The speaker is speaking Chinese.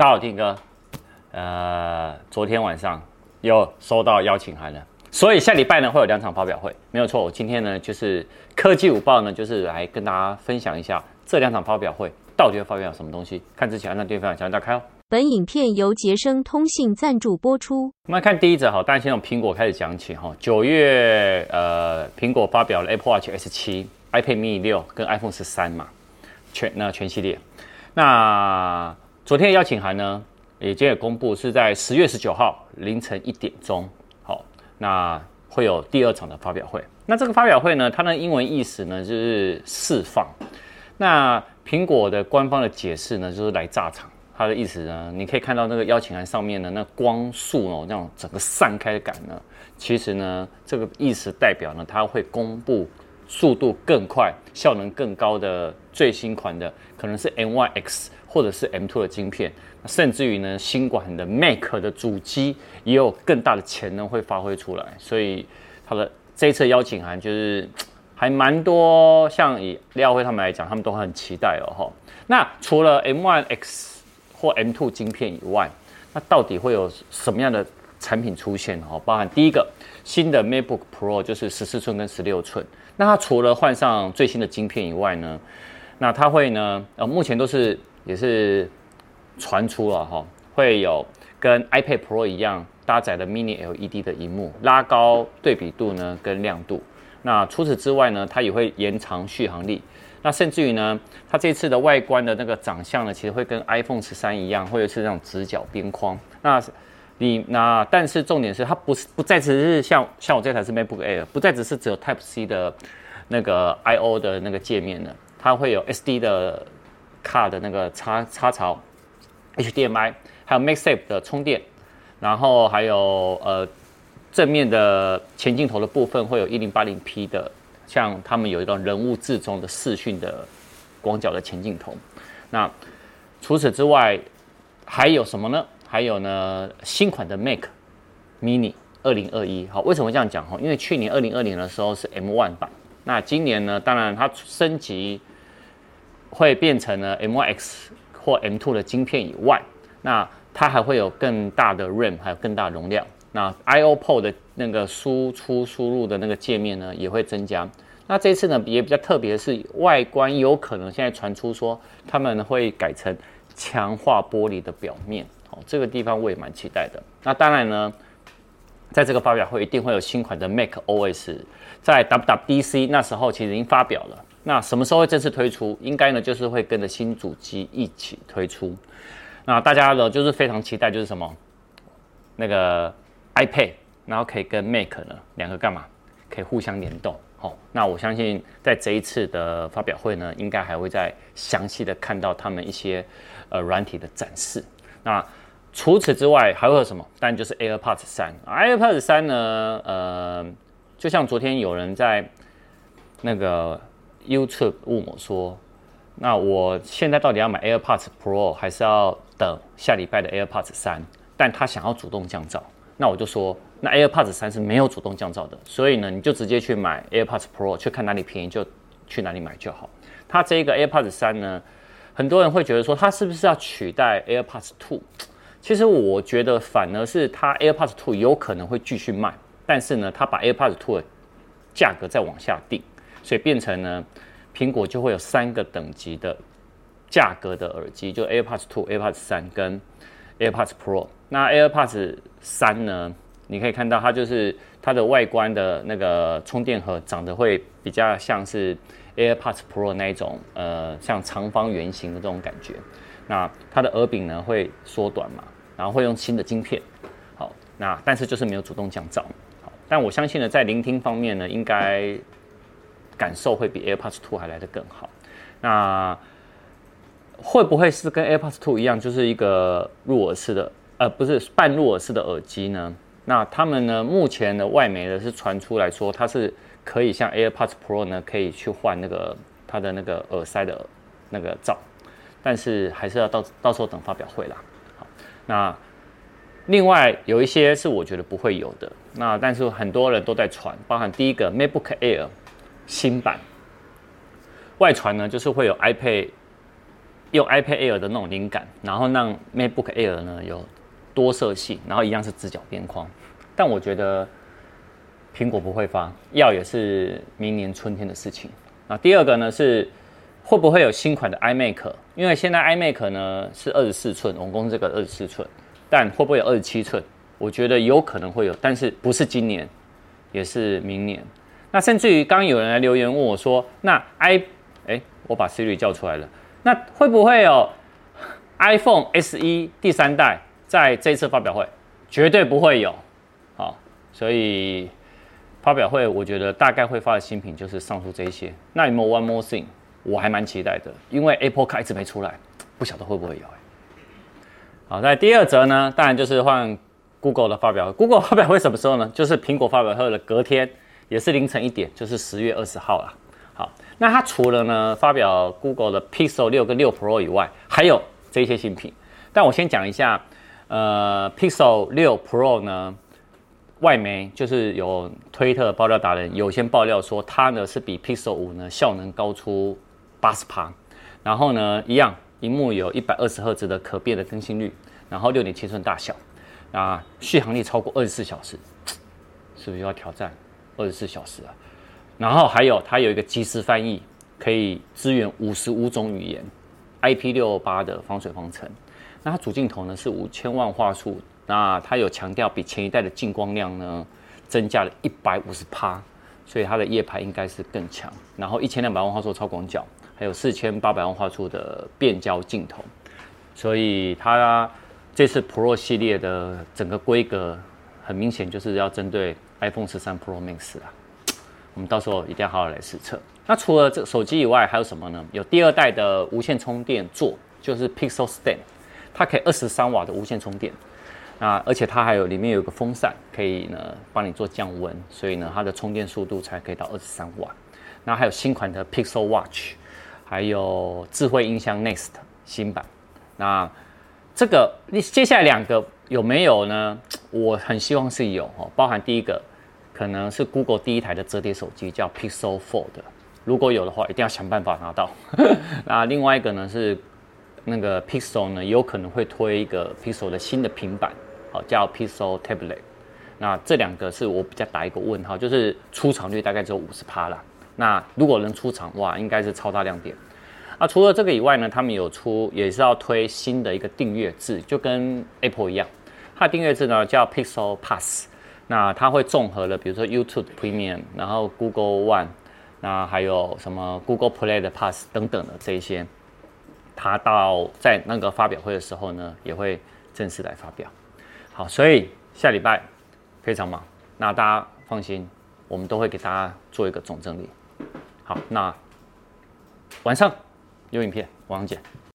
大家好，丁哥。呃，昨天晚上又收到邀请函了，所以下礼拜呢会有两场发表会，没有错。我今天呢就是科技午报呢，就是来跟大家分享一下这两场发表会到底会发表什么东西。看之前按订阅分享，小铃铛开哦。本影片由杰生通信赞助播出。我们来看第一则哈，大家先从苹果开始讲起哈。九月呃，苹果发表了 Apple Watch S7、iPad Mini 六跟 iPhone 十三嘛，全那全系列。那昨天的邀请函呢，已经也公布是在十月十九号凌晨一点钟。好，那会有第二场的发表会。那这个发表会呢，它的英文意思呢就是释放。那苹果的官方的解释呢，就是来炸场。它的意思呢，你可以看到那个邀请函上面的那光束哦，那种整个散开的感呢，其实呢，这个意思代表呢，它会公布速度更快、效能更高的最新款的，可能是 M1 X。或者是 M2 的晶片，甚至于呢，新款的 Mac 的主机也有更大的潜能会发挥出来，所以它的这一次邀请函就是还蛮多，像以廖耀辉他们来讲，他们都很期待哦哈。那除了 M1 X 或 M2 晶片以外，那到底会有什么样的产品出现哦？包含第一个新的 MacBook Pro 就是十四寸跟十六寸，那它除了换上最新的晶片以外呢，那它会呢，呃，目前都是。也是传出了哈，会有跟 iPad Pro 一样搭载的 Mini LED 的荧幕，拉高对比度呢跟亮度。那除此之外呢，它也会延长续航力。那甚至于呢，它这次的外观的那个长相呢，其实会跟 iPhone 十三一样，或者是那种直角边框。那你那但是重点是，它不是不再只是像像我这台是 MacBook Air，不再只是只有 Type C 的那个 I/O 的那个界面了，它会有 SD 的。卡的那个插插槽，HDMI，还有 MagSafe 的充电，然后还有呃正面的前镜头的部分会有 1080P 的，像他们有一个人物至中的视讯的广角的前镜头。那除此之外还有什么呢？还有呢新款的 Mac Mini 2021。好，为什么这样讲？哈，因为去年2020的时候是 M One 版，那今年呢，当然它升级。会变成呢 M1X 或 M2 的晶片以外，那它还会有更大的 RAM，还有更大容量。那 I/O p o 的那个输出输入的那个界面呢，也会增加。那这次呢也比较特别的是，外观有可能现在传出说他们会改成强化玻璃的表面。哦，这个地方我也蛮期待的。那当然呢，在这个发表会一定会有新款的 Mac OS，在 WWDC 那时候其实已经发表了。那什么时候会正式推出？应该呢，就是会跟着新主机一起推出。那大家呢，就是非常期待，就是什么那个 iPad，然后可以跟 Mac 呢两个干嘛？可以互相联动。好，那我相信在这一次的发表会呢，应该还会再详细的看到他们一些呃软体的展示。那除此之外还会有什么？当然就是 AirPods 三。AirPods 三呢，呃，就像昨天有人在那个。YouTube 问我说：“那我现在到底要买 AirPods Pro 还是要等下礼拜的 AirPods 三？但他想要主动降噪，那我就说，那 AirPods 三是没有主动降噪的，所以呢，你就直接去买 AirPods Pro，去看哪里便宜就去哪里买就好。它这个 AirPods 三呢，很多人会觉得说，它是不是要取代 AirPods Two？其实我觉得反而是它 AirPods Two 有可能会继续卖，但是呢，它把 AirPods Two 的价格再往下定。”所以变成呢，苹果就会有三个等级的价格的耳机，就 AirPods Two、AirPods 三跟 AirPods Pro。那 AirPods 三呢，你可以看到它就是它的外观的那个充电盒长得会比较像是 AirPods Pro 那一种，呃，像长方圆形的这种感觉。那它的耳柄呢会缩短嘛，然后会用新的晶片。好，那但是就是没有主动降噪。好，但我相信呢，在聆听方面呢，应该。感受会比 AirPods Two 还来得更好。那会不会是跟 AirPods Two 一样，就是一个入耳式的，呃，不是半入耳式的耳机呢？那他们呢，目前的外媒呢是传出来说，它是可以像 AirPods Pro 呢，可以去换那个它的那个耳塞的那个罩，但是还是要到到时候等发表会啦。好，那另外有一些是我觉得不会有的，那但是很多人都在传，包含第一个 MacBook Air。新版外传呢，就是会有 iPad 用 iPad Air 的那种灵感，然后让 MacBook Air 呢有多色系，然后一样是直角边框。但我觉得苹果不会发，要也是明年春天的事情。那第二个呢是会不会有新款的 iMac？因为现在 iMac 呢是二十四寸，我们公司这个二十四寸，但会不会有二十七寸？我觉得有可能会有，但是不是今年，也是明年。那甚至于刚有人来留言问我说：“那 i 哎，我把 Siri 叫出来了，那会不会有 iPhone SE 第三代在这次发表会？绝对不会有。好，所以发表会我觉得大概会发的新品就是上述这一些。那有没有 One More Thing？我还蛮期待的，因为 Apple Car 一直没出来，不晓得会不会有。好，在第二则呢，当然就是换 Google 的发表。Google 发表会什么时候呢？就是苹果发表会的隔天。也是凌晨一点，就是十月二十号了。好，那它除了呢发表 Google 的 Pixel 六跟六 Pro 以外，还有这些新品。但我先讲一下，呃，Pixel 六 Pro 呢，外媒就是有推特爆料达人有先爆料说，它呢是比 Pixel 五呢效能高出八十趴，然后呢一样，萤幕有一百二十赫兹的可变的更新率，然后六点七寸大小，啊，续航力超过二十四小时，是不是要挑战？二十四小时啊，然后还有它有一个即时翻译，可以支援五十五种语言，IP 六八的防水防尘。那它主镜头呢是五千万画素，那它有强调比前一代的净光量呢增加了一百五十趴，所以它的夜拍应该是更强。然后一千两百万画素超广角，还有四千八百万画素的变焦镜头，所以它这次 Pro 系列的整个规格很明显就是要针对。iPhone 十三 Pro Max 啊，我们到时候一定要好好来实测。那除了这手机以外，还有什么呢？有第二代的无线充电座，就是 Pixel Stand，它可以二十三瓦的无线充电。那而且它还有里面有个风扇，可以呢帮你做降温，所以呢它的充电速度才可以到二十三瓦。那还有新款的 Pixel Watch，还有智慧音箱 Nest 新版。那这个你接下来两个有没有呢？我很希望是有哦，包含第一个。可能是 Google 第一台的折叠手机叫 Pixel Fold，如果有的话，一定要想办法拿到。那另外一个呢是那个 Pixel 呢，有可能会推一个 Pixel 的新的平板，好叫 Pixel Tablet。那这两个是我比较打一个问号，就是出厂率大概只有五十趴啦。那如果能出厂，哇，应该是超大亮点。那除了这个以外呢，他们有出也是要推新的一个订阅制，就跟 Apple 一样，它的订阅制呢叫 Pixel Pass。那它会综合了，比如说 YouTube Premium，然后 Google One，那还有什么 Google Play 的 Pass 等等的这一些，它到在那个发表会的时候呢，也会正式来发表。好，所以下礼拜非常忙，那大家放心，我们都会给大家做一个总整理。好，那晚上有影片，晚上见。